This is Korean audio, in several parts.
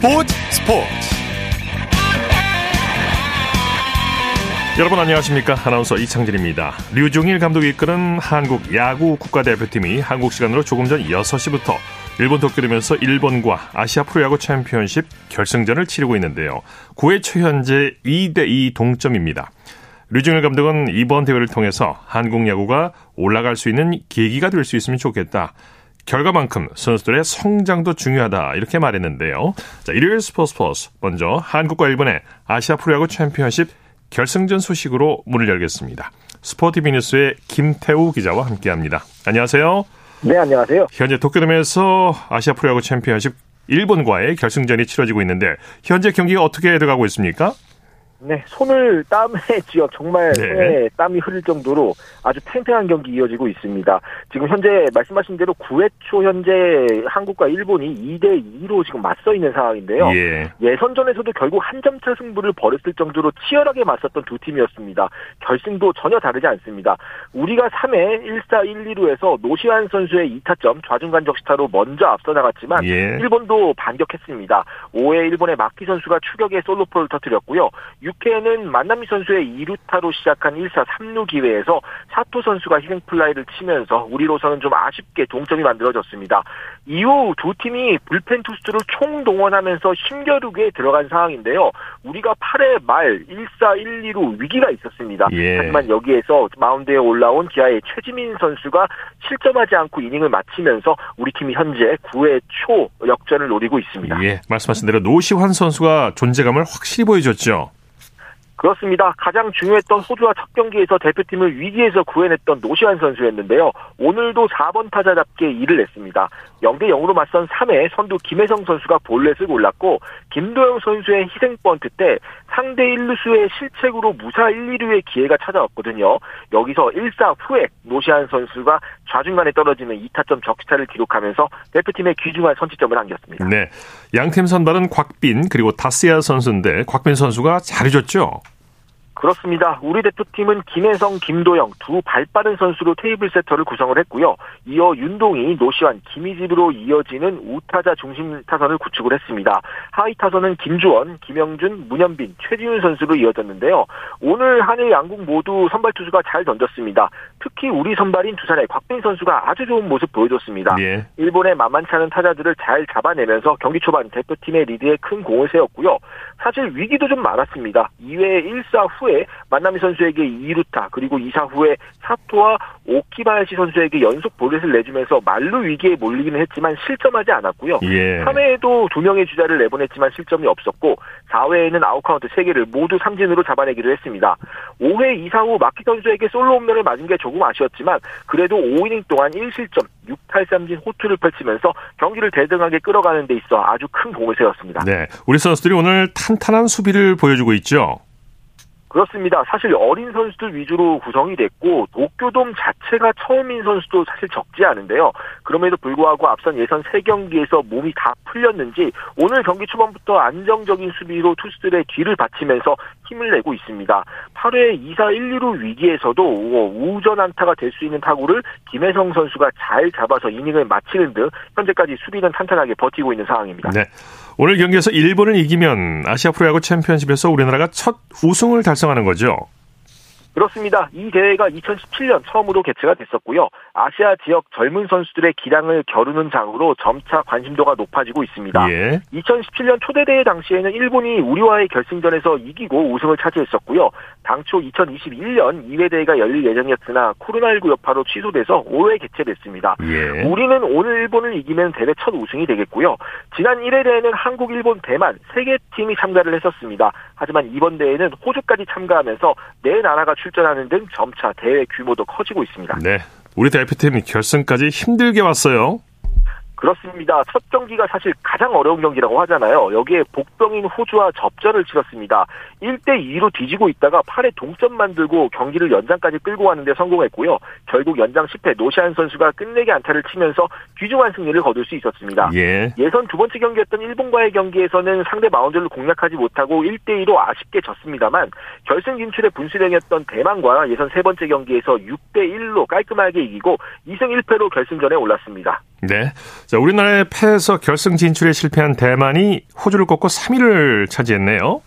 스포츠 스포츠. 여러분 안녕하십니까? 아나운서 이창진입니다. 류중일 감독이 이끄는 한국 야구 국가대표팀이 한국 시간으로 조금 전 6시부터 일본 도쿄되면서 일본과 아시아 프로야구 챔피언십 결승전을 치르고 있는데요. 9회 초 현재 2대2 동점입니다. 류중일 감독은 이번 대회를 통해서 한국 야구가 올라갈 수 있는 계기가 될 수 있으면 좋겠다 결과만큼 선수들의 성장도 중요하다 이렇게 말했는데요. 자, 일요일 스포츠 스포츠 먼저 한국과 일본의 아시아 프로야구 챔피언십 결승전 소식으로 문을 열겠습니다. 스포티비 뉴스의 김태우 기자와 함께합니다. 안녕하세요. 네, 안녕하세요. 현재 도쿄돔에서 아시아 프로야구 챔피언십 일본과의 결승전이 치러지고 있는데 현재 경기가 어떻게 돼가고 있습니까? 네, 손을 땀에 쥐어 정말 네. 손에 땀이 흐를 정도로 아주 팽팽한 경기 이어지고 있습니다. 지금 현재 말씀하신 대로 9회 초 현재 한국과 일본이 2대 2로 지금 맞서 있는 상황인데요. 예. 예선전에서도 결국 한 점차 승부를 벌였을 정도로 치열하게 맞섰던 두 팀이었습니다. 결승도 전혀 다르지 않습니다. 우리가 3회 1사 1, 2루에서 노시환 선수의 2타점 좌중간 적시타로 먼저 앞서 나갔지만 예. 일본도 반격했습니다. 5회 일본의 마키 선수가 추격에 솔로포를 터뜨렸고요. 6회에는 만나미 선수의 2루타로 시작한 1사 3루 기회에서 사토 선수가 희생 플라이를 치면서 우리로서는 좀 아쉽게 동점이 만들어졌습니다. 이후 두 팀이 불펜 투수를 총동원하면서 힘겨루기 들어간 상황인데요. 우리가 8회 말 1사 1, 2루 위기가 있었습니다. 예. 하지만 여기에서 마운드에 올라온 기아의 최지민 선수가 실점하지 않고 이닝을 마치면서 우리 팀이 현재 9회 초 역전을 노리고 있습니다. 예, 말씀하신 대로 노시환 선수가 존재감을 확실히 보여줬죠. 그렇습니다. 가장 중요했던 호주와 첫 경기에서 대표팀을 위기에서 구해냈던 노시환 선수였는데요. 오늘도 4번 타자답게 일을 했습니다. 0대 0으로 맞선 3회 선두 김혜성 선수가 볼넷을 골랐고 김도영 선수의 희생 번트 때 상대 1루수의 실책으로 무사 1, 2루의 기회가 찾아왔거든요. 여기서 1사 후에 노시환 선수가 좌중간에 떨어지는 2타점 적시타를 기록하면서 대표팀의 귀중한 선취점을 안겼습니다. 네. 양팀 선발은 곽빈 그리고 다스야 선수인데 곽빈 선수가 잘해줬죠. 그렇습니다. 우리 대표팀은 김혜성, 김도영 두 발빠른 선수로 테이블 세터를 구성을 했고요. 이어 윤동희, 노시환, 김휘집으로 이어지는 우타자 중심 타선을 구축을 했습니다. 하위 타선은 김주원, 김형준, 문현빈, 최지훈 선수로 이어졌는데요. 오늘 한일 양국 모두 선발 투수가 잘 던졌습니다. 특히 우리 선발인 두산의 곽빈 선수가 아주 좋은 모습 보여줬습니다. 예. 일본의 만만치 않은 타자들을 잘 잡아내면서 경기 초반 대표팀의 리드에 큰 공을 세웠고요. 사실 위기도 좀 많았습니다. 2회 1사 후에 만나미 선수에게 2루타 그리고 2사 후에 사토와 오카바야시 선수에게 연속 볼넷을 내주면서 만루 위기에 몰리기는 했지만 실점하지 않았고요. 예. 3회에도 두 명의 주자를 내보냈지만 실점이 없었고 4회에는 아웃카운트 3개를 모두 삼진으로 잡아내기도 했습니다. 5회 2사 후 마키 선수에게 솔로 홈런을 맞은 게 조금 아쉬웠지만 그래도 5이닝 동안 1실점 6탈삼진 호투를 펼치면서 경기를 대등하게 끌어가는 데 있어 아주 큰 공을 세웠습니다. 네, 우리 선수들이 오늘 탄탄한 수비를 보여주고 있죠. 그렇습니다. 사실 어린 선수들 위주로 구성이 됐고 도쿄돔 자체가 처음인 선수도 사실 적지 않은데요. 그럼에도 불구하고 앞선 예선 3경기에서 몸이 다 풀렸는지 오늘 경기 초반부터 안정적인 수비로 투수들의 뒤를 받치면서 힘을 내고 있습니다. 8회 2사 1, 2루 위기에서도 우전 안타가 될 수 있는 타구를 김혜성 선수가 잘 잡아서 이닝을 마치는 등 현재까지 수비는 탄탄하게 버티고 있는 상황입니다. 네. 오늘 경기에서 일본을 이기면 아시아 프로야구 챔피언십에서 우리나라가 첫 우승을 달성하는 거죠. 그렇습니다. 이 대회가 2017년 처음으로 개최가 됐었고요. 아시아 지역 젊은 선수들의 기량을 겨루는 장으로 점차 관심도가 높아지고 있습니다. 예. 2017년 초대 대회 당시에는 일본이 우리와의 결승전에서 이기고 우승을 차지했었고요. 당초 2021년 2회 대회가 열릴 예정이었으나 코로나19 여파로 취소돼서 5회 개최됐습니다. 예. 우리는 오늘 일본을 이기면 대회 첫 우승이 되겠고요. 지난 1회 대회는 한국, 일본, 대만 세개 팀이 참가를 했었습니다. 하지만 이번 대회는 호주까지 참가하면서 네 나라가 출 전하는 등 점차 대회 규모도 커지고 있습니다. 네. 우리 대표팀이 결승까지 힘들게 왔어요. 그렇습니다. 첫 경기가 사실 가장 어려운 경기라고 하잖아요. 여기에 복병인 호주와 접전을 치렀습니다. 1대 2로 뒤지고 있다가 8회 동점 만들고 경기를 연장까지 끌고 왔는데 성공했고요. 결국 연장 10회 노시안 선수가 끝내기 안타를 치면서 귀중한 승리를 거둘 수 있었습니다. 예. 예선 두 번째 경기였던 일본과의 경기에서는 상대 마운드를 공략하지 못하고 1대 2로 아쉽게 졌습니다만 결승 진출의 분수령이었던 대만과 예선 세 번째 경기에서 6대 1로 깔끔하게 이기고 2승 1패로 결승전에 올랐습니다. 네. 자, 우리나라의 패에서 결승 진출에 실패한 대만이 호주를 꺾고 3위를 차지했네요.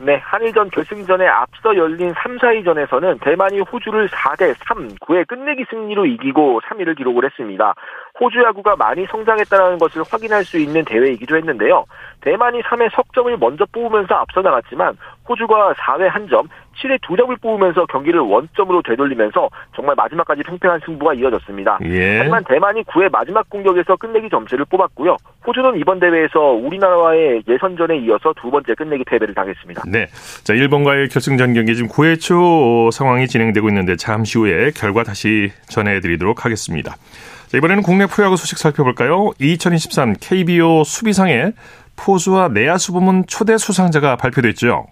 네, 한일전 결승전에 앞서 열린 3, 4위전에서는 대만이 호주를 4대 3, 9의 끝내기 승리로 이기고 3위를 기록을 했습니다. 호주 야구가 많이 성장했다는 것을 확인할 수 있는 대회이기도 했는데요. 대만이 3회 석점을 먼저 뽑으면서 앞서 나갔지만 호주가 4회 1점, 7회 2점을 뽑으면서 경기를 원점으로 되돌리면서 정말 마지막까지 팽팽한 승부가 이어졌습니다. 예. 하지만 대만이 9회 마지막 공격에서 끝내기 점수를 뽑았고요. 호주는 이번 대회에서 우리나라와의 예선전에 이어서 두 번째 끝내기 패배를 당했습니다. 네. 자, 일본과의 결승전 경기 지금 9회 초 상황이 진행되고 있는데 잠시 후에 결과 다시 전해드리도록 하겠습니다. 자, 이번에는 국내 프로야구 소식 살펴볼까요? 2023 KBO 수비상의 포수와 내야수 부문 초대 수상자가 발표됐죠.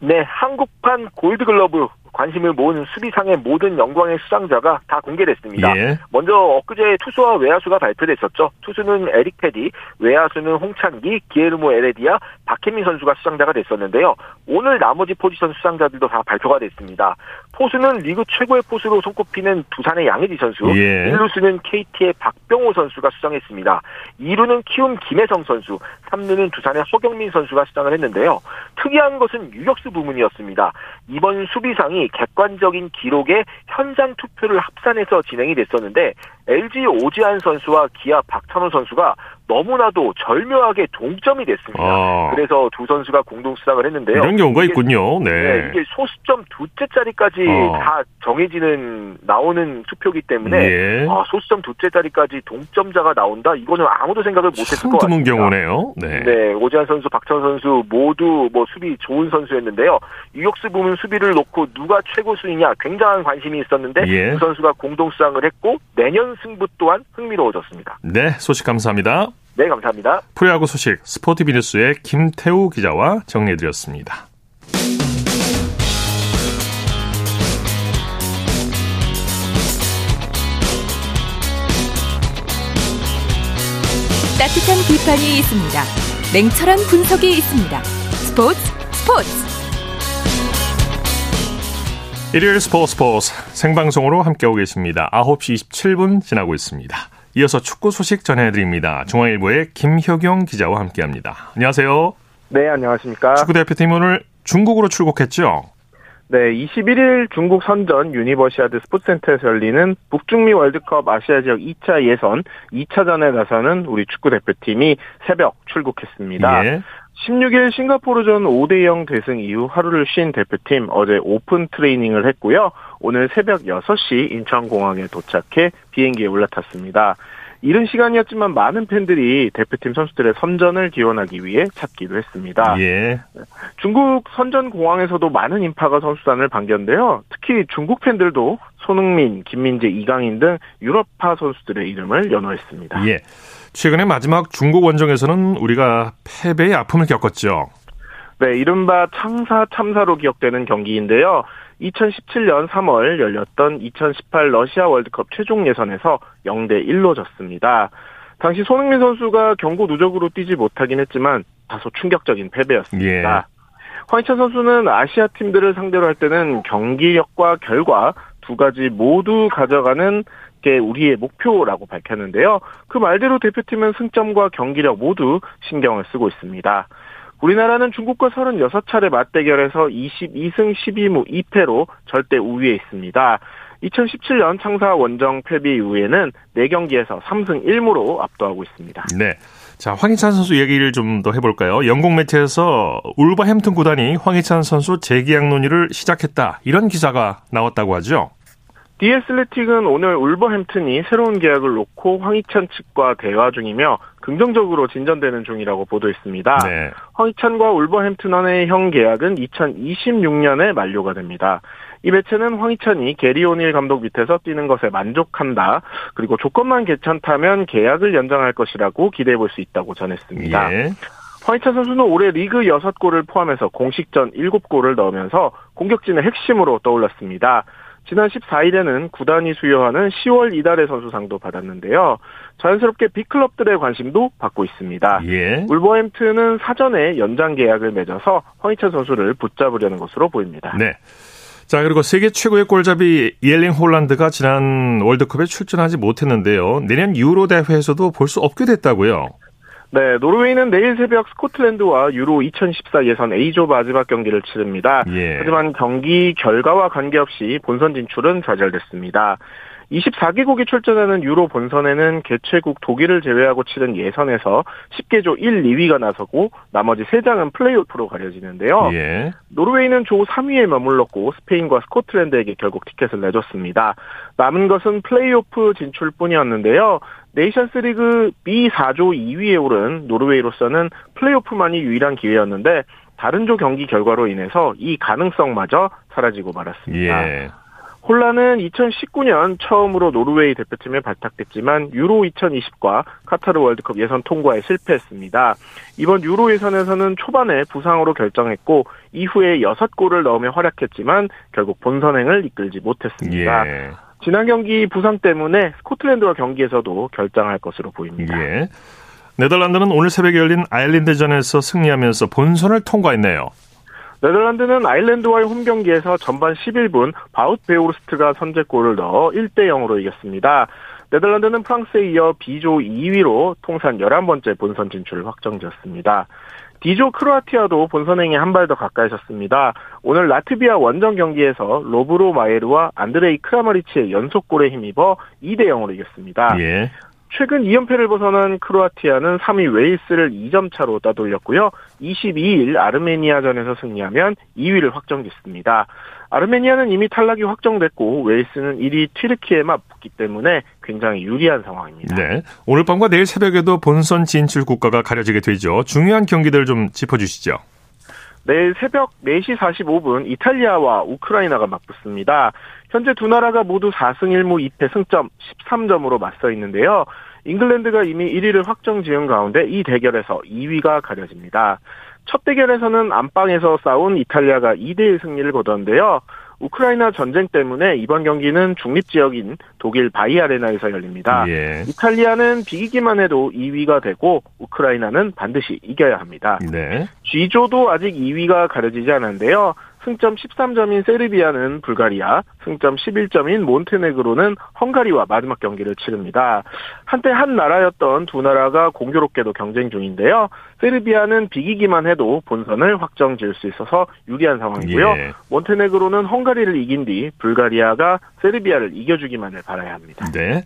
네, 한국판 골드글러브 관심을 모은 수비상의 모든 영광의 수상자가 다 공개됐습니다. 예. 먼저 엊그제 투수와 외야수가 발표됐었죠. 투수는 에릭 패디, 외야수는 홍찬기, 기에르모 에레디아, 박혜민 선수가 수상자가 됐었는데요. 오늘 나머지 포지션 수상자들도 다 발표가 됐습니다. 포수는 리그 최고의 포수로 손꼽히는 두산의 양혜지 선수, 예. 1루수는 KT의 박병호 선수가 수상했습니다. 2루는 키움 김혜성 선수, 3루는 두산의 허경민 선수가 수상을 했는데요. 특이한 것은 유격수 부문이었습니다. 이번 수비상이 객관적인 기록에 현장 투표를 합산해서 진행이 됐었는데 LG 오지환 선수와 기아 박찬호 선수가 너무나도 절묘하게 동점이 됐습니다. 아. 그래서 두 선수가 공동 수상을 했는데요. 이런 경우가 이게, 있군요. 네. 네. 이게 소수점 두째 자리까지 아. 다 정해지는 나오는 투표기 때문에 예. 아, 소수점 두째 자리까지 동점자가 나온다. 이거는 아무도 생각을 못했을 것 같습니다. 경우네요. 네. 네. 오지환 선수, 박찬호 선수 모두 뭐 수비 좋은 선수였는데요. 유격수 부문 수비를 놓고 누가 최고수이냐 굉장한 관심이 있었는데 예. 두 선수가 공동 수상을 했고 내년 승부 또한 흥미로워졌습니다. 네, 소식 감사합니다. 네, 감사합니다. 프로야구 소식 스포티비 뉴스의 김태우 기자와 정리해드렸습니다. 따뜻한 비판이 있습니다. 냉철한 분석이 있습니다. 스포츠 스포츠 일요일 스포츠 스포츠 생방송으로 함께하고 계십니다. 9시 27분 지나고 있습니다. 이어서 축구 소식 전해드립니다. 중앙일보의 김효경 기자와 함께합니다. 안녕하세요. 네, 안녕하십니까. 축구 대표팀 오늘 중국으로 출국했죠? 네, 21일 중국 선전 유니버시아드 스포츠센터에서 열리는 북중미 월드컵 아시아 지역 2차 예선 2차전에 나서는 우리 축구 대표팀이 새벽 출국했습니다. 예. 16일 싱가포르전 5대0 대승 이후 하루를 쉰 대표팀 어제 오픈 트레이닝을 했고요. 오늘 새벽 6시 인천공항에 도착해 비행기에 올라탔습니다. 이른 시간이었지만 많은 팬들이 대표팀 선수들의 선전을 기원하기 위해 찾기도 했습니다. 예. 중국 선전 공항에서도 많은 인파가 선수단을 반겼는데요. 특히 중국 팬들도 손흥민, 김민재, 이강인 등 유럽파 선수들의 이름을 연호했습니다. 예. 최근에 마지막 중국 원정에서는 우리가 패배의 아픔을 겪었죠. 네, 이른바 창사 참사로 기억되는 경기인데요. 2017년 3월 열렸던 2018 러시아 월드컵 최종 예선에서 0대 1로 졌습니다. 당시 손흥민 선수가 경고 누적으로 뛰지 못하긴 했지만 다소 충격적인 패배였습니다. 예. 황희찬 선수는 아시아 팀들을 상대로 할 때는 경기력과 결과 두 가지 모두 가져가는 게 우리의 목표라고 밝혔는데요. 그 말대로 대표팀은 승점과 경기력 모두 신경을 쓰고 있습니다. 우리나라는 중국과 36차례 맞대결에서 22승 12무 2패로 절대 우위에 있습니다. 2017년 창사 원정 패배 이후에는 4경기에서 3승 1무로 압도하고 있습니다. 네. 자, 황희찬 선수 얘기를 좀 더 해볼까요? 영국 매체에서 울버햄튼 구단이 황희찬 선수 재계약 논의를 시작했다. 이런 기사가 나왔다고 하죠? 디에슬레틱은 오늘 울버햄튼이 새로운 계약을 놓고 황희찬 측과 대화 중이며 긍정적으로 진전되는 중이라고 보도했습니다. 네. 황희찬과 울버햄튼원의 형 계약은 2026년에 만료가 됩니다. 이 매체는 황희찬이 게리 오닐 감독 밑에서 뛰는 것에 만족한다. 그리고 조건만 괜찮다면 계약을 연장할 것이라고 기대해 볼 수 있다고 전했습니다. 예. 황희찬 선수는 올해 리그 6골을 포함해서 공식전 7골을 넣으면서 공격진의 핵심으로 떠올랐습니다. 지난 14일에는 구단이 수여하는 10월 이달의 선수상도 받았는데요. 자연스럽게 빅클럽들의 관심도 받고 있습니다. 예. 울버햄튼은 사전에 연장 계약을 맺어서 황희찬 선수를 붙잡으려는 것으로 보입니다. 네. 자, 그리고 세계 최고의 골잡이 이엘링 홀란드가 지난 월드컵에 출전하지 못했는데요. 내년 유로 대회에서도 볼 수 없게 됐다고요. 네, 노르웨이는 내일 새벽 스코틀랜드와 유로 2014 예선 A조 마지막 경기를 치릅니다. 예. 하지만 경기 결과와 관계없이 본선 진출은 좌절됐습니다. 24개국이 출전하는 유로 본선에는 개최국 독일을 제외하고 치른 예선에서 10개조 1, 2위가 나서고 나머지 3장은 플레이오프로 가려지는데요. 예. 노르웨이는 조 3위에 머물렀고 스페인과 스코틀랜드에게 결국 티켓을 내줬습니다. 남은 것은 플레이오프 진출뿐이었는데요. 네이션스 리그 B 4조 2위에 오른 노르웨이로서는 플레이오프만이 유일한 기회였는데 다른 조 경기 결과로 인해서 이 가능성마저 사라지고 말았습니다. 예. 홀란은 2019년 처음으로 노르웨이 대표팀에 발탁됐지만 유로 2020과 카타르 월드컵 예선 통과에 실패했습니다. 이번 유로 예선에서는 초반에 부상으로 결장했고 이후에 6골을 넣으며 활약했지만 결국 본선행을 이끌지 못했습니다. 예. 지난 경기 부상 때문에 스코틀랜드와 경기에서도 결장할 것으로 보입니다. 예. 네덜란드는 오늘 새벽에 열린 아일랜드전에서 승리하면서 본선을 통과했네요. 네덜란드는 아일랜드와의 홈 경기에서 전반 11분 바웃 베호르스트가 선제골을 넣어 1대 0으로 이겼습니다. 네덜란드는 프랑스에 이어 B조 2위로 통산 11번째 본선 진출을 확정지었습니다. D조 크로아티아도 본선행에 한 발 더 가까워졌습니다. 오늘 라트비아 원정 경기에서 로브로 마예르와 안드레이 크라마리치의 연속골에 힘입어 2대 0으로 이겼습니다. 예. 최근 2연패를 벗어난 크로아티아는 3위 웨일스를 2점 차로 따돌렸고요. 22일 아르메니아전에서 승리하면 2위를 확정짓습니다. 아르메니아는 이미 탈락이 확정됐고 웨일스는 1위 튀르키에 맞붙기 때문에 굉장히 유리한 상황입니다. 네. 오늘 밤과 내일 새벽에도 본선 진출 국가가 가려지게 되죠. 중요한 경기들 좀 짚어주시죠. 내일 새벽 4시 45분 이탈리아와 우크라이나가 맞붙습니다. 현재 두 나라가 모두 4승 1무 2패 승점 13점으로 맞서 있는데요. 잉글랜드가 이미 1위를 확정 지은 가운데 이 대결에서 2위가 가려집니다. 첫 대결에서는 안방에서 싸운 이탈리아가 2대1 승리를 거뒀는데요. 우크라이나 전쟁 때문에 이번 경기는 중립 지역인 독일 바이아레나에서 열립니다. 예. 이탈리아는 비기기만 해도 2위가 되고 우크라이나는 반드시 이겨야 합니다. 네. G조도 아직 2위가 가려지지 않았는데요. 승점 13점인 세르비아는 불가리아, 승점 11점인 몬테네그로는 헝가리와 마지막 경기를 치릅니다. 한때 한 나라였던 두 나라가 공교롭게도 경쟁 중인데요. 세르비아는 비기기만 해도 본선을 확정 지을 수 있어서 유리한 상황이고요. 예. 몬테네그로는 헝가리를 이긴 뒤 불가리아가 세르비아를 이겨주기만을 바라야 합니다. 네.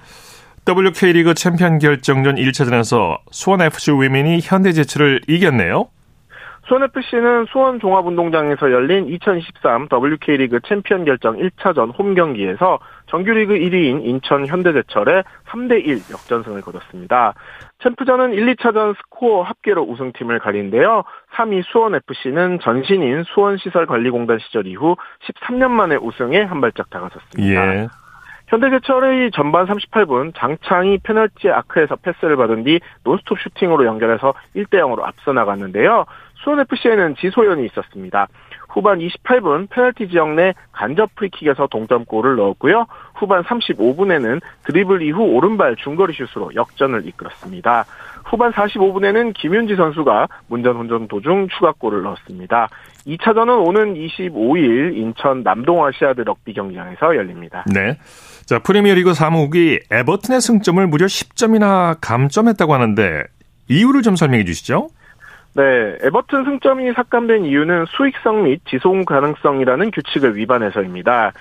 WK리그 챔피언 결정전 1차전에서 수원FC 위민이 현대제철을 이겼네요. 수원FC는 수원 종합운동장에서 열린 2023 WK리그 챔피언 결정 1차전 홈 경기에서 정규리그 1위인 인천 현대제철에 3대1 역전승을 거뒀습니다. 챔프전은 1, 2차전 스코어 합계로 우승팀을 가리는데요. 3위 수원FC는 전신인 수원시설관리공단 시절 이후 13년 만에 우승에 한 발짝 다가섰습니다. 예. 현대제철이 전반 38분 장창이 페널티 아크에서 패스를 받은 뒤 논스톱 슈팅으로 연결해서 1대 0으로 앞서 나갔는데요. 수원FC에는 지소연이 있었습니다. 후반 28분 페널티 지역 내 간접 프리킥에서 동점골을 넣었고요. 후반 35분에는 드리블 이후 오른발 중거리 슛으로 역전을 이끌었습니다. 후반 45분에는 김윤지 선수가 문전 혼전 도중 추가골을 넣었습니다. 2차전은 오는 25일 인천 남동아시아드 럭비 경기장에서 열립니다. 네. 자, 프리미어리그 사무국이 에버튼의 승점을 무려 10점이나 감점했다고 하는데 이유를 좀 설명해 주시죠. 네, 에버튼 승점이 삭감된 이유는 수익성 및 지속 가능성이라는 규칙을 위반해서입니다.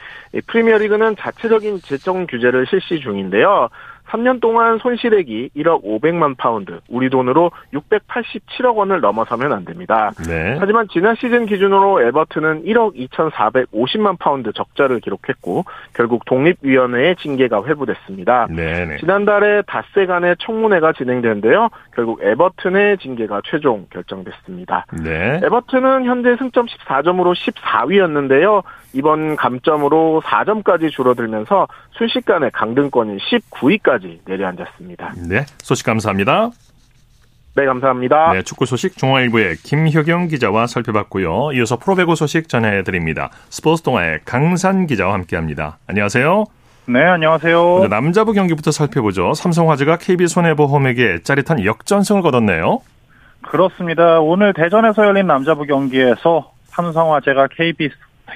프리미어리그는 자체적인 재정 규제를 실시 중인데요. 3년 동안 손실액이 1억 500만 파운드, 우리 돈으로 687억 원을 넘어서면 안 됩니다. 네. 하지만 지난 시즌 기준으로 에버튼은 1억 2,450만 파운드 적자를 기록했고 결국 독립위원회에 징계가 회부됐습니다. 네네. 네. 지난달에 닷새 간의 청문회가 진행됐는데요. 결국 에버튼의 징계가 최종 결정됐습니다. 네. 에버튼은 현재 승점 14점으로 14위였는데요. 이번 감점으로 4점까지 줄어들면서 순식간에 강등권인 19위까지 내려앉았습니다. 네, 소식 감사합니다. 네, 감사합니다. 네, 축구 소식 중앙일보의 김효경 기자와 살펴봤고요. 이어서 프로배구 소식 전해드립니다. 스포츠 동아의 강산 기자와 함께합니다. 안녕하세요. 네, 안녕하세요. 남자부 경기부터 살펴보죠. 삼성화재가 KB손해보험에게 짜릿한 역전승을 거뒀네요. 그렇습니다. 오늘 대전에서 열린 남자부 경기에서 삼성화재가 KB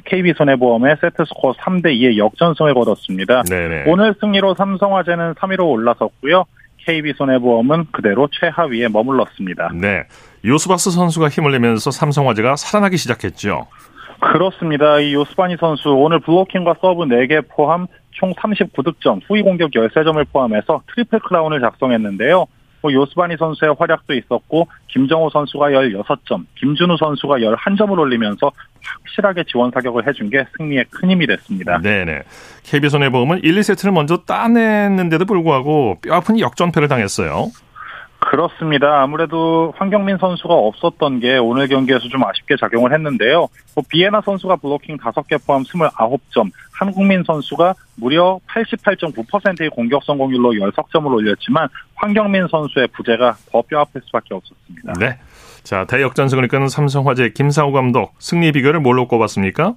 KB손해보험에 세트스코어 3대 2의 역전승을 거뒀습니다. 네네. 오늘 승리로 삼성화재는 3위로 올라섰고요. KB손해보험은 그대로 최하위에 머물렀습니다. 네. 요스바니 선수가 힘을 내면서 삼성화재가 살아나기 시작했죠. 그렇습니다. 이 요스바니 선수 오늘 블로킹과 서브 4개 포함 총 39득점, 후위 공격 13점을 포함해서 트리플 크라운을 작성했는데요. 뭐 요스바니 선수의 활약도 있었고 김정호 선수가 16점, 김준우 선수가 11점을 올리면서 확실하게 지원 사격을 해준 게 승리에 큰 힘이 됐습니다. 네네. KB손해보험은 1, 2세트를 먼저 따냈는데도 불구하고 뼈아픈 역전패를 당했어요. 그렇습니다. 아무래도 황경민 선수가 없었던 게 오늘 경기에서 좀 아쉽게 작용을 했는데요. 뭐 비에나 선수가 블로킹 5개 포함 29점, 한국민 선수가 무려 88.9%의 공격 성공률로 10석점을 올렸지만 황경민 선수의 부재가 더 뼈아플 수밖에 없었습니다. 네. 자, 대역전승을 이끄는 삼성화재 김상우 감독 승리 비결을 뭘로 꼽았습니까?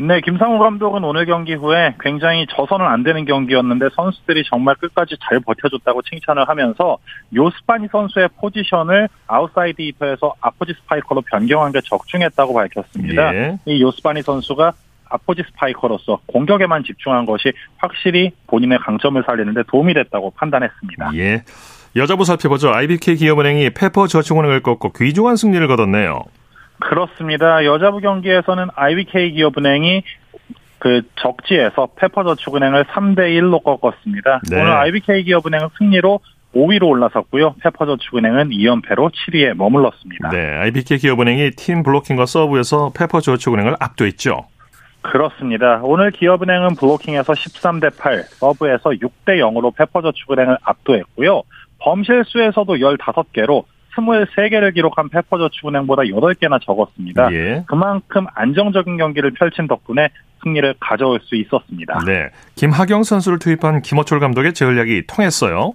네, 김상우 감독은 오늘 경기 후에 굉장히 져서는 안 되는 경기였는데 선수들이 정말 끝까지 잘 버텨줬다고 칭찬을 하면서 요스바니 선수의 포지션을 아웃사이드 히터에서 아포짓 스파이커로 변경한 게 적중했다고 밝혔습니다. 예. 이 요스바니 선수가 아포짓 스파이커로서 공격에만 집중한 것이 확실히 본인의 강점을 살리는데 도움이 됐다고 판단했습니다. 예. 여자부 살펴보죠. IBK 기업은행이 페퍼 저축은행을 꺾고 귀중한 승리를 거뒀네요. 그렇습니다. 여자부 경기에서는 IBK 기업은행이 그 적지에서 페퍼저축은행을 3대 1로 꺾었습니다. 네. 오늘 IBK 기업은행은 승리로 5위로 올라섰고요. 페퍼저축은행은 2연패로 7위에 머물렀습니다. 네, IBK 기업은행이 팀 블로킹과 서브에서 페퍼저축은행을 압도했죠. 그렇습니다. 오늘 기업은행은 블로킹에서 13대 8, 서브에서 6대 0으로 페퍼저축은행을 압도했고요. 범실수에서도 15개로 23개를 기록한 페퍼저축은행보다 8개나 적었습니다. 예. 그만큼 안정적인 경기를 펼친 덕분에 승리를 가져올 수 있었습니다. 네. 김하경 선수를 투입한 김호철 감독의 전략이 통했어요.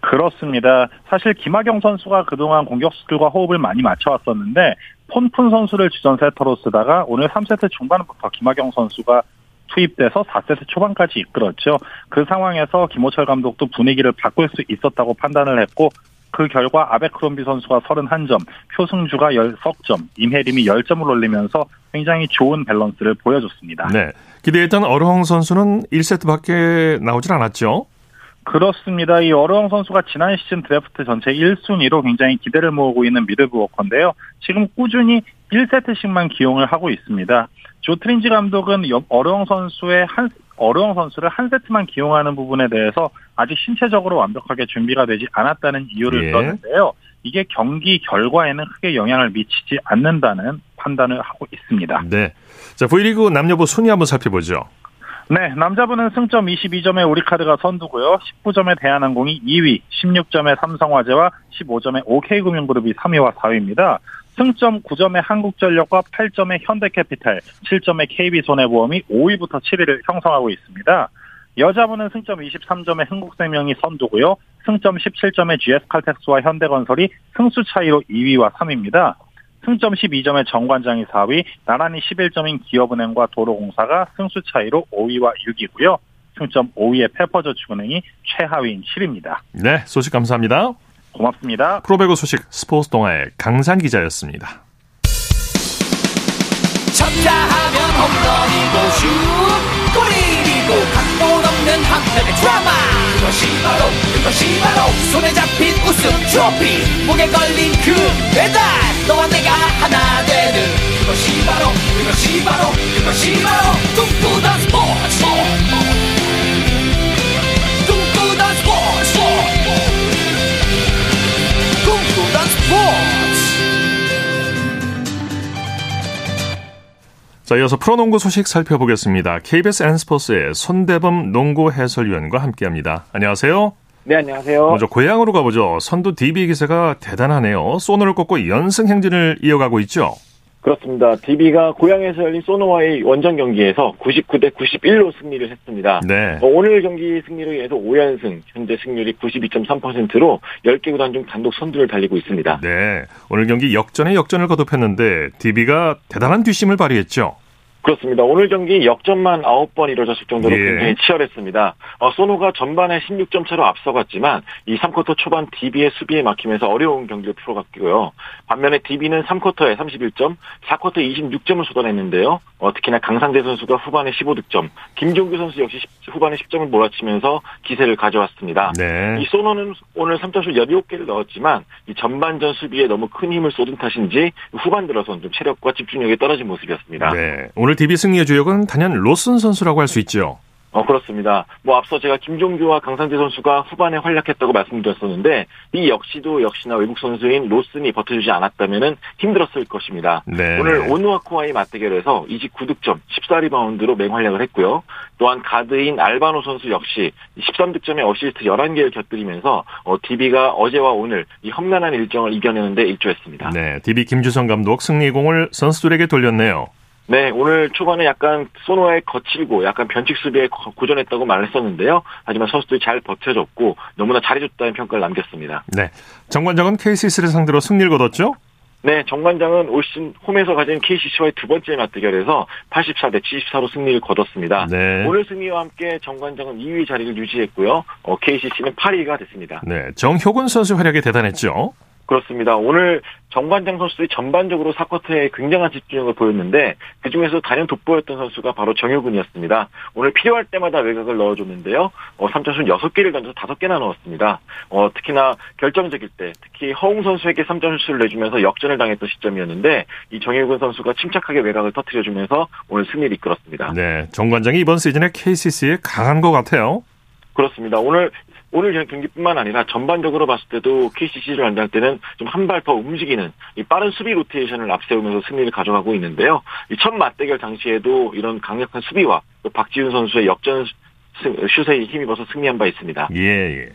그렇습니다. 사실 김하경 선수가 그동안 공격수들과 호흡을 많이 맞춰왔었는데 폰푼 선수를 주전 세터로 쓰다가 오늘 3세트 중반부터 김하경 선수가 투입돼서 4세트 초반까지 이끌었죠. 그 상황에서 김호철 감독도 분위기를 바꿀 수 있었다고 판단을 했고 그 결과 아베크롬비 선수가 31점, 표승주가 10점, 임혜림이 10점을 올리면서 굉장히 좋은 밸런스를 보여줬습니다. 네. 기대했던 어르헝 선수는 1세트밖에 나오질 않았죠? 그렇습니다. 이 어르헝 선수가 지난 시즌 드래프트 전체 1순위로 굉장히 기대를 모으고 있는 미드브워커인데요. 지금 꾸준히 1세트씩만 기용을 하고 있습니다. 조트린지 감독은 어르홍 선수의 한 어려운 선수를 한 세트만 기용하는 부분에 대해서 아직 신체적으로 완벽하게 준비가 되지 않았다는 이유를 예. 썼는데요. 이게 경기 결과에는 크게 영향을 미치지 않는다는 판단을 하고 있습니다. 네. 자, V리그 남녀부 순위 한번 살펴보죠. 네, 남자분은 승점 22점의 우리카드가 선두고요. 19점의 대한항공이 2위, 16점의 삼성화재와 15점의 OK금융그룹이 3위와 4위입니다. 승점 9점의 한국전력과 8점의 현대캐피탈, 7점의 KB손해보험이 5위부터 7위를 형성하고 있습니다. 여자분은 승점 23점의 흥국생명이 선두고요. 승점 17점의 GS칼텍스와 현대건설이 승수 차이로 2위와 3위입니다. 승점 12점의 정관장이 4위, 나란히 11점인 기업은행과 도로공사가 승수 차이로 5위와 6위고요. 승점 5위의 페퍼저축은행이 최하위인 7위입니다. 네, 소식 감사합니다. 고맙습니다. 프로배구 소식 스포츠 동아의 강산 기자였습니다. 쳤다 하면 홈런이고 슛 골이고 각본 없는 한편의 드라마 그것이 바로 그것이 바로 손에 잡힌 우승 트로피 목에 걸린 그 배달 너와 내가 하나 되는 그것이 바로 그것이 바로 그것이 바로 꿈꾸던 스포츠 자, 이어서 프로농구 소식 살펴보겠습니다. KBS N스포츠의 손대범 농구 해설위원과 함께합니다. 안녕하세요. 네, 안녕하세요. 먼저 고향으로 가보죠. 선두 DB 기세가 대단하네요. 소노를 꺾고 연승 행진을 이어가고 있죠. 그렇습니다. DB가 고향에서 열린 소노와의 원정 경기에서 99대 91로 승리를 했습니다. 네. 어, 오늘 경기 승리로 인해서 5연승, 현재 승률이 92.3%로 10개 구단 중 단독 선두를 달리고 있습니다. 네. 오늘 경기 역전에 역전을 거듭했는데 DB가 대단한 뒷심을 발휘했죠. 그렇습니다. 오늘 경기 역전만 9번 이루어졌을 정도로 예. 굉장히 치열했습니다. 어, 소노가 전반에 16점 차로 앞서갔지만 이 3쿼터 초반 DB의 수비에 막히면서 어려운 경기를 풀어갔고요. 반면에 DB는 3쿼터에 31점, 4쿼터 26점을 쏟아냈는데요. 어, 특히나 강상대 선수가 후반에 15득점, 김종규 선수 역시 10, 후반에 10점을 몰아치면서 기세를 가져왔습니다. 네. 이 소노는 오늘 3점슛 17개를 넣었지만 이 전반전 수비에 너무 큰 힘을 쏟은 탓인지 후반 들어선 좀 체력과 집중력이 떨어진 모습이었습니다. 네. 오늘 DB 승리의 주역은 단연 로슨 선수라고 할 수 있죠. 어, 그렇습니다. 뭐 앞서 제가 김종규와 강상재 선수가 후반에 활약했다고 말씀드렸었는데 이 역시도 역시나 외국 선수인 로슨이 버텨주지 않았다면 힘들었을 것입니다. 네. 오늘 오누아코와의 맞대결에서 29득점, 14리바운드로 맹활약을 했고요. 또한 가드인 알바노 선수 역시 13득점에 어시스트 11개를 곁들이면서 어, DB가 어제와 오늘 이 험난한 일정을 이겨내는데 일조했습니다. 네, DB 김주성 감독 승리공을 선수들에게 돌렸네요. 네, 오늘 초반에 약간 소노에 거칠고 약간 변칙 수비에 고전했다고 말했었는데요. 하지만 선수들이 잘 버텨줬고 너무나 잘해줬다는 평가를 남겼습니다. 네, 정관장은 KCC를 상대로 승리를 거뒀죠? 네, 정관장은 올 시즌 홈에서 가진 KCC와의 두 번째 맞대결에서 84 대 74로 승리를 거뒀습니다. 네. 오늘 승리와 함께 정관장은 2위 자리를 유지했고요. 어, KCC는 8위가 됐습니다. 네, 정효근 선수 활약이 대단했죠. 그렇습니다. 오늘 정관장 선수들이 전반적으로 사쿼터에 굉장한 집중력을 보였는데 그중에서 단연 돋보였던 선수가 바로 정효근이었습니다. 오늘 필요할 때마다 외곽을 넣어줬는데요. 어, 3점슛 6개를 던져서 5개나 넣었습니다. 어, 특히나 결정적일 때 특히 허웅 선수에게 3점슛을 내주면서 역전을 당했던 시점이었는데 이 정효근 선수가 침착하게 외곽을 터트려주면서 오늘 승리를 이끌었습니다. 네, 정관장이 이번 시즌에 KCC에 강한 것 같아요. 그렇습니다. 오늘 오늘 경기뿐만 아니라 전반적으로 봤을 때도 KCC를 만날 때는 좀 한 발 더 움직이는 이 빠른 수비 로테이션을 앞세우면서 승리를 가져가고 있는데요. 이 첫 맞대결 당시에도 이런 강력한 수비와 또 박지훈 선수의 역전 슛에 힘입어서 승리한 바 있습니다. 예, 예.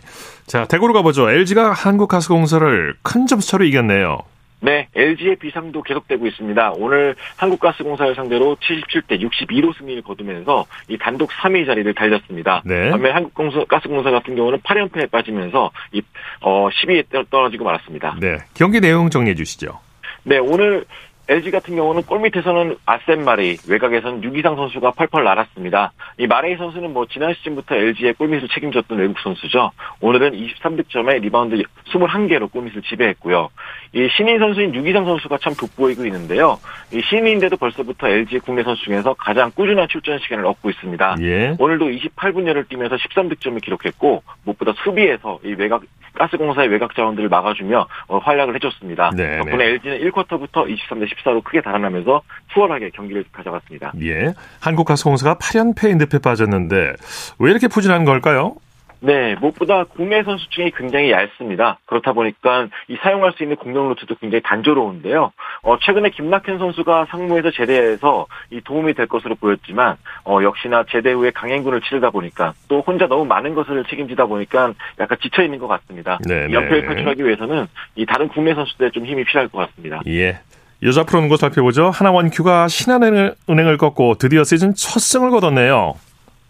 자, 대구로 가보죠. LG가 한국가스공사를 큰 점수차로 이겼네요. 네, LG의 비상도 계속되고 있습니다. 오늘 한국가스공사를 상대로 77대 62로 승리를 거두면서 이 단독 3위 자리를 달렸습니다. 네. 반면 한국가스공사 같은 경우는 8연패에 빠지면서 이 어, 10위에 떨어지고 말았습니다. 네, 경기 내용 정리해 주시죠. 네, 오늘 LG 같은 경우는 골밑에서는 아셈 마레이, 외곽에서는 유기상 선수가 펄펄 날았습니다. 이 마레이 선수는 뭐 지난 시즌부터 LG의 골밑을 책임졌던 외국 선수죠. 오늘은 23득점에 리바운드 21개로 골밑을 지배했고요. 이 신인 선수인 유기상 선수가 참 돋보이고 있는데요. 이 신인인데도 벌써부터 LG 국내 선수 중에서 가장 꾸준한 출전 시간을 얻고 있습니다. 예. 오늘도 28분여를 뛰면서 13득점을 기록했고 무엇보다 수비에서 이 외곽 가스공사의 외곽 자원들을 막아주며 어, 활약을 해줬습니다. 네, 덕분에 LG는 1쿼터부터 23대 14로 크게 달아나면서 수월하게 경기를 가져갔습니다. 예, 한국가스공사가 8연패인 늪에 빠졌는데 왜 이렇게 부진한 걸까요? 네, 무엇보다 국내 선수 중에 굉장히 얇습니다. 그렇다 보니까 이 사용할 수 있는 공격 루트도 굉장히 단조로운데요. 어, 최근에 김낙현 선수가 상무에서 제대해서 이 도움이 될 것으로 보였지만 어, 역시나 제대 후에 강행군을 치르다 보니까 또 혼자 너무 많은 것을 책임지다 보니까 약간 지쳐 있는 것 같습니다. 네, 네. 연패를 탈출하기 위해서는 이 다른 국내 선수들의 좀 힘이 필요할 것 같습니다. 예. 여자 프로농구 살펴보죠. 하나원큐가 신한은행을 꺾고 드디어 시즌 첫 승을 거뒀네요.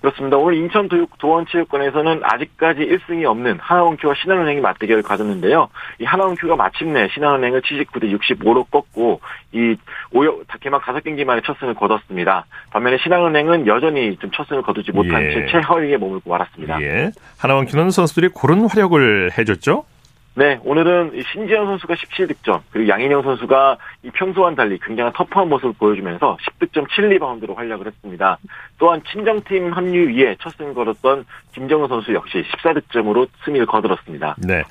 그렇습니다. 오늘 인천 도원체육관에서는 아직까지 1승이 없는 하나원큐와 신한은행이 맞대결을 가졌는데요. 이 하나원큐가 마침내 신한은행을 79대 65로 꺾고 이 오여 개막 5경기 만에 첫 승을 거뒀습니다. 반면에 신한은행은 여전히 좀 첫 승을 거두지 못한 예. 채 최하위에 머물고 말았습니다. 예. 하나원큐는 선수들이 고른 활약을 해줬죠? 네, 오늘은 신지현 선수가 17득점, 그리고 양인영 선수가 이 평소와는 달리 굉장히 터프한 모습을 보여주면서 10득점 7리바운드로 활약을 했습니다. 또한 친정팀 합류 위에 첫 승을 걸었던 김정은 선수 역시 14득점으로 승리를 거들었습니다. 네.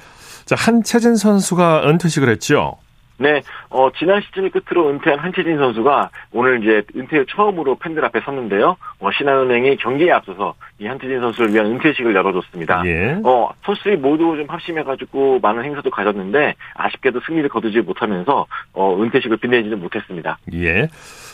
자, 한채진 선수가 은퇴식을 했죠? 네, 어, 지난 시즌을 끝으로 은퇴한 한채진 선수가 오늘 이제 은퇴 후 처음으로 팬들 앞에 섰는데요. 어, 신한은행이 경기에 앞서서 이 한채진 선수를 위한 은퇴식을 열어줬습니다. 예. 어, 선수들이 모두 좀 합심해가지고 많은 행사도 가졌는데 아쉽게도 승리를 거두지 못하면서 어, 은퇴식을 빛내지는 못했습니다. 예.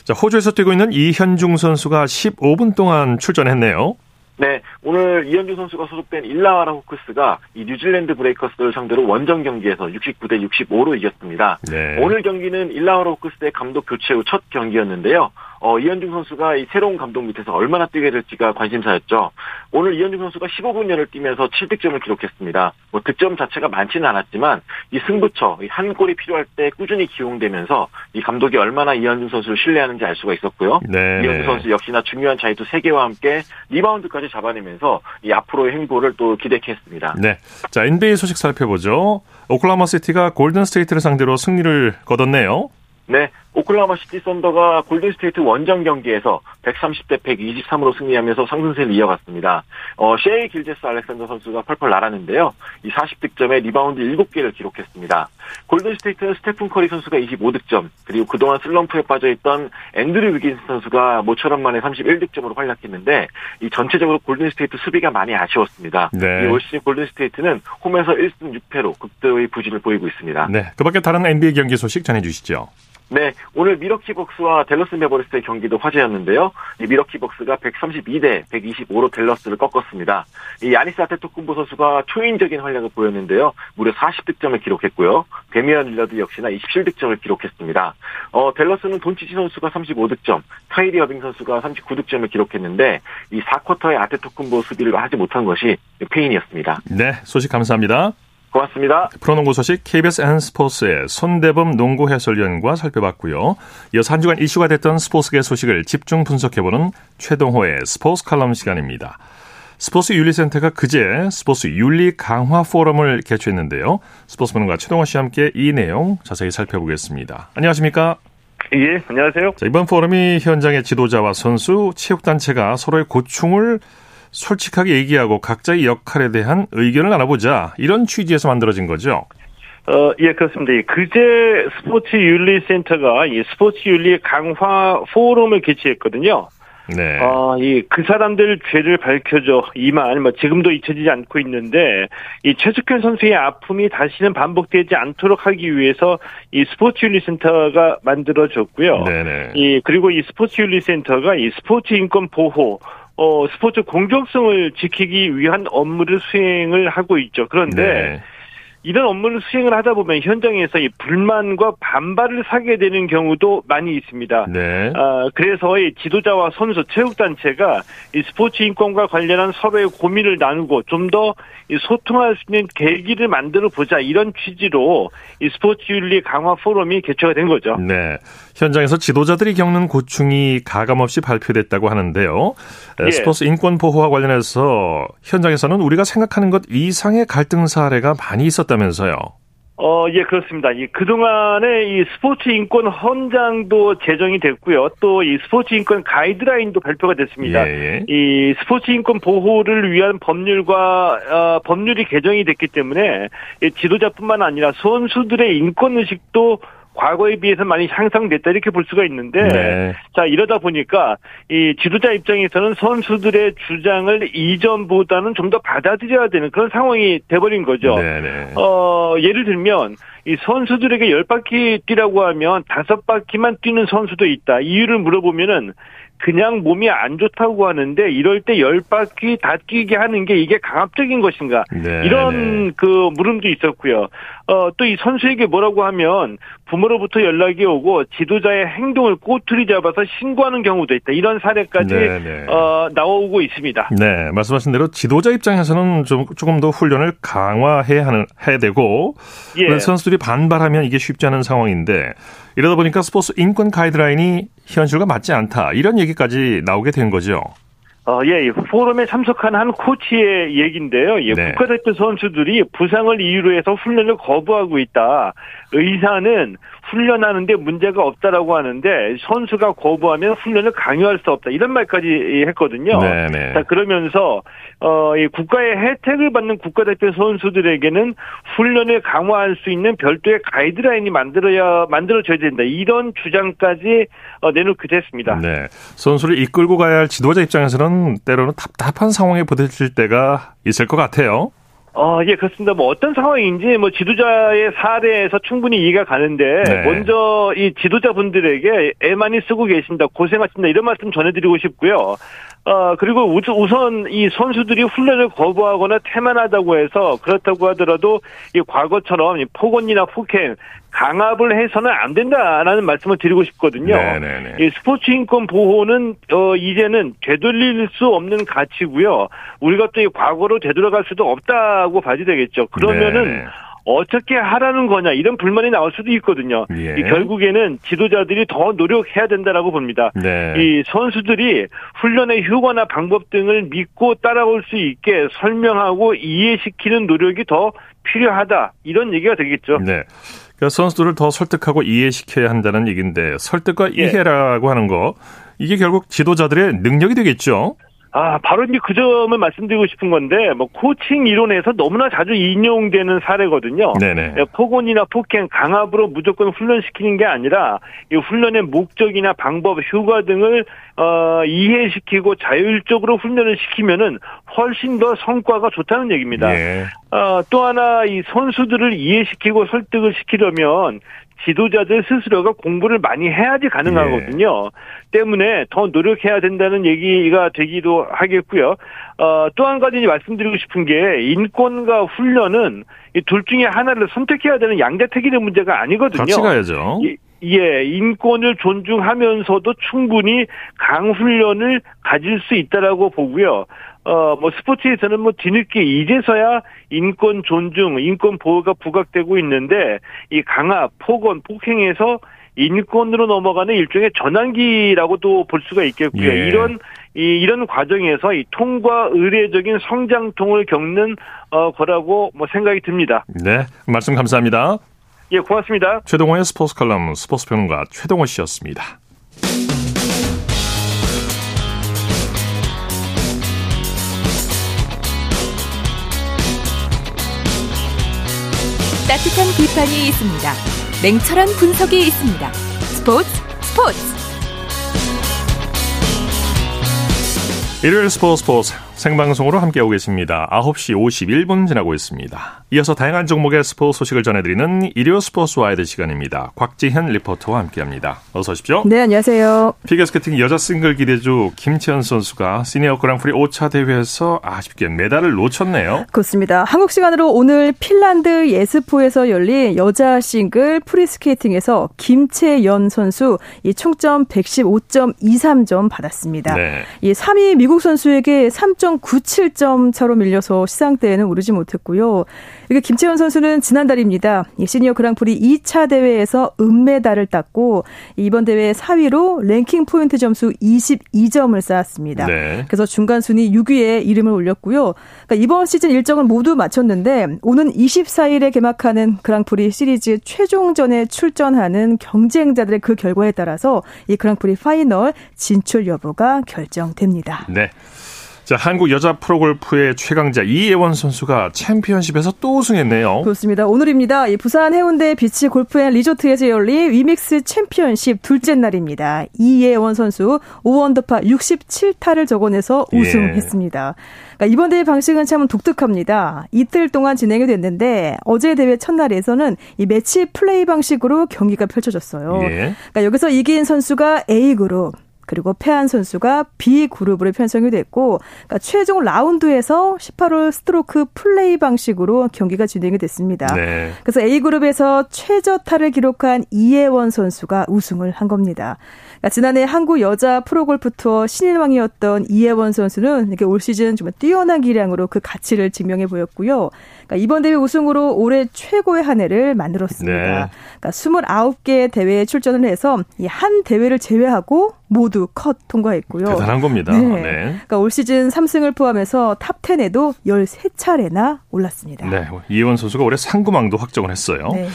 자, 호주에서 뛰고 있는 이현중 선수가 15분 동안 출전했네요. 네, 오늘 이현주 선수가 소속된 일라와라 호크스가 이 뉴질랜드 브레이커스를 상대로 원정 경기에서 69대 65로 이겼습니다. 네. 오늘 경기는 일라와라 호크스의 감독 교체 후 첫 경기였는데요. 어, 이현중 선수가 이 새로운 감독 밑에서 얼마나 뛰게 될지가 관심사였죠. 오늘 이현중 선수가 15분여를 뛰면서 7득점을 기록했습니다. 뭐 득점 자체가 많지는 않았지만 이 승부처, 이 한 골이 필요할 때 꾸준히 기용되면서 이 감독이 얼마나 이현중 선수를 신뢰하는지 알 수가 있었고요. 네. 이현중 선수 역시나 중요한 자유투 3개와 함께 리바운드까지 잡아내면서 이 앞으로의 행보를 또 기대했습니다. 네. 자, NBA 소식 살펴보죠. 오클라호마 시티가 골든 스테이트를 상대로 승리를 거뒀네요. 네, 오클라호마 시티 썬더가 골든스테이트 원정 경기에서 130대 123으로 승리하면서 상승세를 이어갔습니다. 어, 셰이 길저스 알렉산더 선수가 펄펄 날았는데요. 이 40득점에 리바운드 7개를 기록했습니다. 골든스테이트는 스테픈 커리 선수가 25득점, 그리고 그동안 슬럼프에 빠져있던 앤드류 위긴스 선수가 모처럼 만에 31득점으로 활약했는데 이 전체적으로 골든스테이트 수비가 많이 아쉬웠습니다. 네. 올 시즌 골든스테이트는 홈에서 1승 6패로 극도의 부진을 보이고 있습니다. 네, 그 밖에 다른 NBA 경기 소식 전해주시죠. 네, 오늘 밀워키 벅스와 댈러스 매버릭스의 경기도 화제였는데요. 이 밀워키 벅스가 132대 125로 댈러스를 꺾었습니다. 이 야니스 아데토쿤보 선수가 초인적인 활약을 보였는데요. 무려 40득점을 기록했고요. 데미안 릴라드 역시나 27득점을 기록했습니다. 어, 댈러스는 돈치치 선수가 35득점, 카이리 어빙 선수가 39득점을 기록했는데 이 4쿼터의 아데토쿤보 수비를 하지 못한 것이 페인이었습니다. 네, 소식 감사합니다. 고맙습니다. 프로농구 소식 KBS N스포츠의 손대범 농구 해설위원과 살펴봤고요. 이어서 한 주간 이슈가 됐던 스포츠계 소식을 집중 분석해보는 최동호의 스포츠 칼럼 시간입니다. 스포츠 윤리센터가 그제 스포츠 윤리 강화 포럼을 개최했는데요. 스포츠 분과 최동호 씨와 함께 이 내용 자세히 살펴보겠습니다. 안녕하십니까? 예, 안녕하세요. 자, 이번 포럼이 현장의 지도자와 선수, 체육단체가 서로의 고충을 솔직하게 얘기하고 각자의 역할에 대한 의견을 나눠보자 이런 취지에서 만들어진 거죠. 어, 예, 그렇습니다. 그제 스포츠 윤리 센터가 이 스포츠 윤리 강화 포럼을 개최했거든요. 네. 어, 이, 그 사람들 죄를 밝혀줘. 이 말, 뭐, 지금도 잊혀지지 않고 있는데, 이 최숙현 선수의 아픔이 다시는 반복되지 않도록 하기 위해서 이 스포츠 윤리 센터가 만들어졌고요. 네네. 이, 그리고 이 스포츠 윤리 센터가 이 스포츠 인권 보호, 어, 스포츠 공정성을 지키기 위한 업무를 수행을 하고 있죠. 그런데 네. 이런 업무를 수행을 하다 보면 현장에서 이 불만과 반발을 사게 되는 경우도 많이 있습니다. 네. 아, 그래서 이 지도자와 선수, 체육단체가 이 스포츠 인권과 관련한 서로의 고민을 나누고 좀 더 소통할 수 있는 계기를 만들어 보자 이런 취지로 이 스포츠 윤리 강화 포럼이 개최가 된 거죠. 네. 현장에서 지도자들이 겪는 고충이 가감없이 발표됐다고 하는데요. 예. 스포츠 인권 보호와 관련해서 현장에서는 우리가 생각하는 것 이상의 갈등 사례가 많이 있었다면서요. 어, 예, 그렇습니다. 이, 그동안에 이 스포츠 인권 헌장도 제정이 됐고요. 또 이 스포츠 인권 가이드라인도 발표가 됐습니다. 예, 예. 이 스포츠 인권 보호를 위한 법률과, 어, 법률이 개정이 됐기 때문에 지도자뿐만 아니라 선수들의 인권 의식도 과거에 비해서 많이 향상됐다 이렇게 볼 수가 있는데 네. 자 이러다 보니까 이 지도자 입장에서는 선수들의 주장을 이전보다는 좀 더 받아들여야 되는 그런 상황이 돼버린 거죠. 네, 네. 어 예를 들면 이 선수들에게 열 바퀴 뛰라고 하면 다섯 바퀴만 뛰는 선수도 있다. 이유를 물어보면은 그냥 몸이 안 좋다고 하는데 이럴 때 열 바퀴 다 뛰게 하는 게 이게 강압적인 것인가 네, 이런 네. 그 물음도 있었고요. 어, 또 이 선수에게 뭐라고 하면 부모로부터 연락이 오고 지도자의 행동을 꼬투리 잡아서 신고하는 경우도 있다. 이런 사례까지 네, 네. 어, 나오고 있습니다. 네, 말씀하신 대로 지도자 입장에서는 좀 조금 더 훈련을 강화해야 하는 해야 되고 예. 선수들이 반발하면 이게 쉽지 않은 상황인데 이러다 보니까 스포츠 인권 가이드라인이 현실과 맞지 않다. 이런 얘기까지 나오게 된 거죠. 어, 예, 포럼에 참석한 한 코치의 얘기인데요. 예, 네. 국가대표 선수들이 부상을 이유로 해서 훈련을 거부하고 있다. 의사는 훈련하는데 문제가 없다라고 하는데 선수가 거부하면 훈련을 강요할 수 없다 이런 말까지 했거든요. 네네. 네. 자 그러면서 어 이 국가의 혜택을 받는 국가대표 선수들에게는 훈련을 강화할 수 있는 별도의 가이드라인이 만들어야 만들어져야 된다 이런 주장까지 어, 내놓기도 했습니다. 네, 선수를 이끌고 가야 할 지도자 입장에서는 때로는 답답한 상황에 부딪힐 때가 있을 것 같아요. 어, 예, 그렇습니다. 뭐 어떤 상황인지 뭐 지도자의 사례에서 충분히 이해가 가는데 네. 먼저 이 지도자분들에게 애 많이 쓰고 계신다, 고생하신다 이런 말씀 전해드리고 싶고요. 어, 그리고 우선 이 선수들이 훈련을 거부하거나 태만하다고 해서 그렇다고 하더라도 이 과거처럼 폭언이나 폭행, 강압을 해서는 안 된다라는 말씀을 드리고 싶거든요. 네네네. 이 스포츠 인권 보호는 어 이제는 되돌릴 수 없는 가치고요. 우리가 또 이 과거로 되돌아갈 수도 없다고 봐야 되겠죠. 그러면은 네네. 어떻게 하라는 거냐 이런 불만이 나올 수도 있거든요. 예. 결국에는 지도자들이 더 노력해야 된다라고 봅니다. 네. 이 선수들이 훈련의 효과나 방법 등을 믿고 따라올 수 있게 설명하고 이해시키는 노력이 더 필요하다 이런 얘기가 되겠죠. 네. 그러니까 선수들을 더 설득하고 이해시켜야 한다는 얘기인데 설득과 예. 이해라고 하는 거 이게 결국 지도자들의 능력이 되겠죠. 아, 바로 이제 그 점을 말씀드리고 싶은 건데, 뭐, 코칭 이론에서 너무나 자주 인용되는 사례거든요. 네네. 예, 폭언이나 폭행, 강압으로 무조건 훈련시키는 게 아니라, 이 훈련의 목적이나 방법, 효과 등을, 어, 이해시키고 자율적으로 훈련을 시키면은 훨씬 더 성과가 좋다는 얘기입니다. 예. 어, 또 하나 이 선수들을 이해시키고 설득을 시키려면 지도자들 스스로가 공부를 많이 해야지 가능하거든요. 예. 때문에 더 노력해야 된다는 얘기가 되기도 하겠고요. 어, 또 한 가지 말씀드리고 싶은 게 인권과 훈련은 이 둘 중에 하나를 선택해야 되는 양자택일의 문제가 아니거든요. 같이 가야죠. 예, 인권을 존중하면서도 충분히 강훈련을 가질 수 있다라고 보고요. 어, 뭐 스포츠에서는 뭐 뒤늦게 이제서야 인권 존중, 인권 보호가 부각되고 있는데 이 강압, 폭언, 폭행에서 인권으로 넘어가는 일종의 전환기라고도 볼 수가 있겠고요. 예. 이런 이 이런 과정에서 이 통과 의례적인 성장통을 겪는 어 거라고 뭐 생각이 듭니다. 네, 말씀 감사합니다. 예, 고맙습니다. 최동호의 스포츠 칼럼 스포츠 평론가 최동호 씨였습니다. 따뜻한 비판이 있습니다. 냉철한 분석이 있습니다. 스포츠 스포츠. 일요일 스포츠 스포츠 생방송으로 함께하고 계십니다. 9시 51분 지나고 있습니다. 이어서 다양한 종목의 스포츠 소식을 전해드리는 일요 스포츠 와이드 시간입니다. 곽지현 리포터와 함께합니다. 어서 오십시오. 네, 안녕하세요. 피겨스케이팅 여자 싱글 기대주 김채연 선수가 시니어 그랑프리 5차 대회에서 아쉽게 메달을 놓쳤네요. 그렇습니다. 한국 시간으로 오늘 핀란드 에스포에서 열린 여자 싱글 프리스케이팅에서 김채연 선수 이 총점 115.23점 받았습니다. 네. 이 3위 미국 선수에게 3. 3.97점 차로 밀려서 시상대에는 오르지 못했고요. 이게 김채연 선수는 지난달입니다. 시니어 그랑프리 2차 대회에서 은메달을 땄고 이번 대회 4위로 랭킹 포인트 점수 22점을 쌓았습니다. 네. 그래서 중간 순위 6위에 이름을 올렸고요. 그러니까 이번 시즌 일정을 모두 마쳤는데 오는 24일에 개막하는 그랑프리 시리즈 최종전에 출전하는 경쟁자들의 그 결과에 따라서 이 그랑프리 파이널 진출 여부가 결정됩니다. 네. 자, 한국 여자 프로골프의 최강자 이예원 선수가 챔피언십에서 또 우승했네요. 그렇습니다. 오늘입니다. 이 부산 해운대 비치 골프 앤 리조트에서 열린 위믹스 챔피언십 둘째 날입니다. 이예원 선수 5언더파 67타를 적어내서 예. 우승했습니다. 예. 그러니까 이번 대회 방식은 참 독특합니다. 이틀 동안 진행이 됐는데 어제 대회 첫날에서는 이 매치 플레이 방식으로 경기가 펼쳐졌어요. 예. 그러니까 여기서 이긴 선수가 A 그룹, 그리고 패한 선수가 B 그룹으로 편성이 됐고 그러니까 최종 라운드에서 18홀 스트로크 플레이 방식으로 경기가 진행이 됐습니다. 네. 그래서 A 그룹에서 최저타를 기록한 이예원 선수가 우승을 한 겁니다. 그러니까 지난해 한국 여자 프로골프 투어 신인왕이었던 이예원 선수는 이렇게 올 시즌 정말 뛰어난 기량으로 그 가치를 증명해 보였고요. 그러니까 이번 대회 우승으로 올해 최고의 한 해를 만들었습니다. 네. 그러니까 29개 대회에 출전을 해서 이 한 대회를 제외하고 모두 컷 통과했고요. 대단한 겁니다. 네. 네. 그러니까 올 시즌 3승을 포함해서 탑 10에도 13차례나 올랐습니다. 네. 이예원 선수가 올해 상금왕도 확정을 했어요. 네.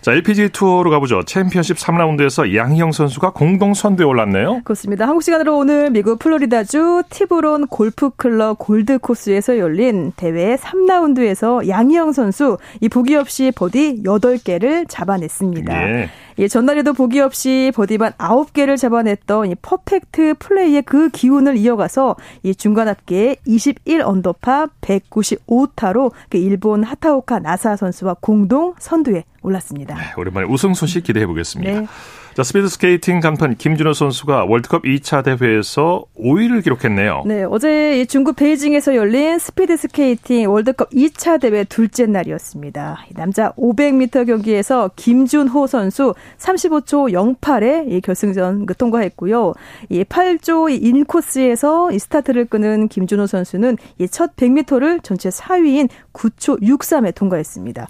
자, LPGA 투어로 가보죠. 챔피언십 3라운드에서 양희영 선수가 공동 선두에 올랐네요. 그렇습니다. 한국 시간으로 오늘 미국 플로리다주 티브론 골프클럽 골드코스에서 열린 대회 3라운드에서 양희영 선수 이 보기 없이 버디 8개를 잡아냈습니다. 예. 예, 전날에도 보기 없이 버디만 9개를 잡아냈던 이 퍼펙트 플레이의 그 기운을 이어가서 이 중간 합계 21 언더파 195타로 그 일본 하타오카 나사 선수와 공동 선두에 올랐습니다. 네, 오랜만에 우승 소식 기대해 보겠습니다. 네. 자, 스피드 스케이팅 간판 김준호 선수가 월드컵 2차 대회에서 5위를 기록했네요. 네, 어제 중국 베이징에서 열린 스피드 스케이팅 월드컵 2차 대회 둘째 날이었습니다. 남자 500m 경기에서 김준호 선수 35초 08에 결승전 그 통과했고요. 이 8조 인코스에서 이 스타트를 끄는 김준호 선수는 첫 100m를 전체 4위인 9초 63에 통과했습니다.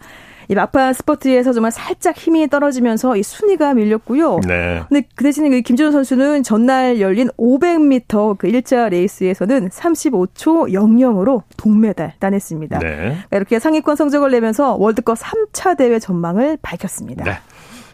이 막판 스포츠에서 정말 살짝 힘이 떨어지면서 이 순위가 밀렸고요. 네. 근데 그 대신에 김준호 선수는 전날 열린 500m 그 1차 레이스에서는 35초 00으로 동메달 따냈습니다. 네. 이렇게 상위권 성적을 내면서 월드컵 3차 대회 전망을 밝혔습니다. 네.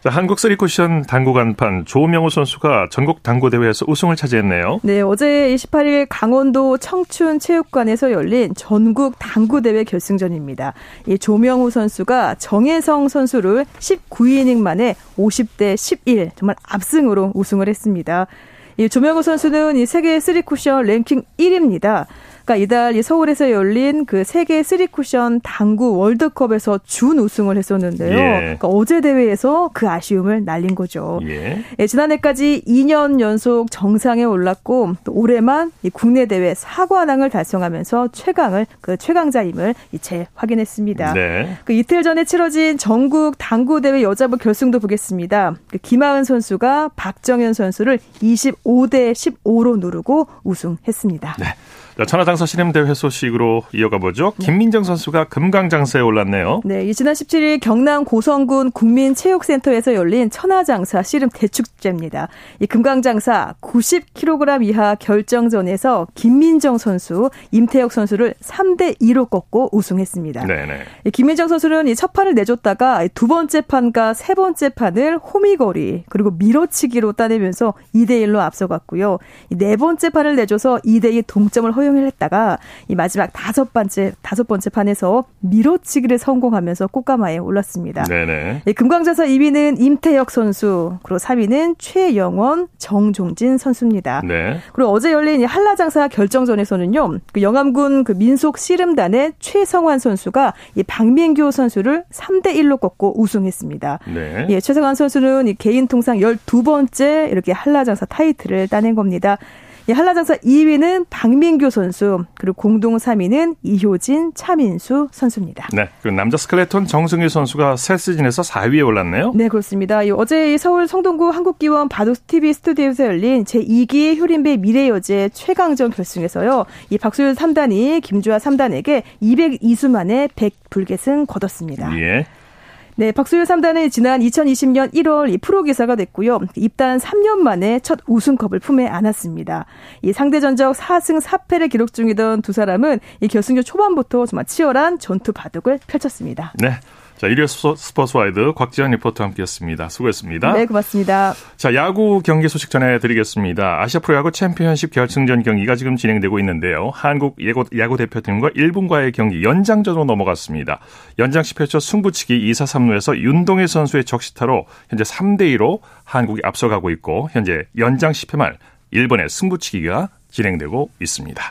자, 한국 쓰리쿠션 당구 간판 조명우 선수가 전국 당구 대회에서 우승을 차지했네요. 네, 어제 28일 강원도 청춘 체육관에서 열린 전국 당구 대회 결승전입니다. 이 조명우 선수가 정혜성 선수를 19이닝 만에 50대 11 정말 압승으로 우승을 했습니다. 이 조명우 선수는 이 세계 쓰리쿠션 랭킹 1위입니다. 그러니까 이달 이 서울에서 열린 그 세계 쓰리 쿠션 당구 월드컵에서 준 우승을 했었는데요. 예. 그러니까 어제 대회에서 그 아쉬움을 날린 거죠. 예. 예, 지난해까지 2년 연속 정상에 올랐고 또 올해만 이 국내 대회 사관왕을 달성하면서 최강을 그 최강자임을 이제 확인했습니다. 네. 그 이틀 전에 치러진 전국 당구 대회 여자부 결승도 보겠습니다. 그 김하은 선수가 박정현 선수를 25대 15로 누르고 우승했습니다. 네. 천하장사 신임대회 소식으로 이어가 보죠. 네. 김민정 선수가 금강장사에 올랐네요. 네, 지난 17일 경남 고성군 국민체육센터에서 열린 천하장사 씨름 대축제입니다. 이 금강장사 90kg 이하 결정전에서 김민정 선수, 임태혁 선수를 3대 2로 꺾고 우승했습니다. 네네. 김민정 선수는 이 첫 판을 내줬다가 두 번째 판과 세 번째 판을 호미거리 그리고 밀어치기로 따내면서 2대 1로 앞서갔고요. 네 번째 판을 내줘서 2대 2 동점을 허용 허용을 했다가 이 마지막 다섯 번째 다섯 번째 판에서 밀어치기를 성공하면서 꽃가마에 올랐습니다. 네네. 예, 금광자사 2위는 임태혁 선수, 그리고 3위는 최영원, 정종진 선수입니다. 네. 그리고 어제 열린 한라장사 결정전에서는요, 그 영암군 그 민속 씨름단의 최성환 선수가 이 박민규 선수를 3대 1로 꺾고 우승했습니다. 네. 예, 최성환 선수는 이 개인 통상 12번째 이렇게 한라장사 타이틀을 따낸 겁니다. 예, 한라장사 2위는 박민규 선수, 그리고 공동 3위는 이효진, 차민수 선수입니다. 네. 그 남자 스켈레톤 정승희 선수가 새 시즌에서 4위에 올랐네요. 네, 그렇습니다. 어제 서울 성동구 한국기원 바둑 TV 스튜디오에서 열린 제2기 효린배 미래여제 최강전 결승에서요. 이 박소율 3단이 김주아 3단에게 202수 만에 100불계승 거뒀습니다. 예. 네, 박수일 3단은 지난 2020년 1월 이 프로 기사가 됐고요. 입단 3년 만에 첫 우승컵을 품에 안았습니다. 이 상대 전적 4승 4패를 기록 중이던 두 사람은 이 결승전 초반부터 정말 치열한 전투 바둑을 펼쳤습니다. 네. 자, 일요 스포츠와이드 곽지현 리포터와 함께했습니다. 수고했습니다. 네, 고맙습니다. 자, 야구 경기 소식 전해드리겠습니다. 아시아 프로야구 챔피언십 결승전 경기가 지금 진행되고 있는데요. 한국 야구, 대표팀과 일본과의 경기 연장전으로 넘어갔습니다. 연장 10회초 승부치기 2사 3루에서 윤동희 선수의 적시타로 현재 3대 2로 한국이 앞서가고 있고 현재 연장 10회 말 일본의 승부치기가 진행되고 있습니다.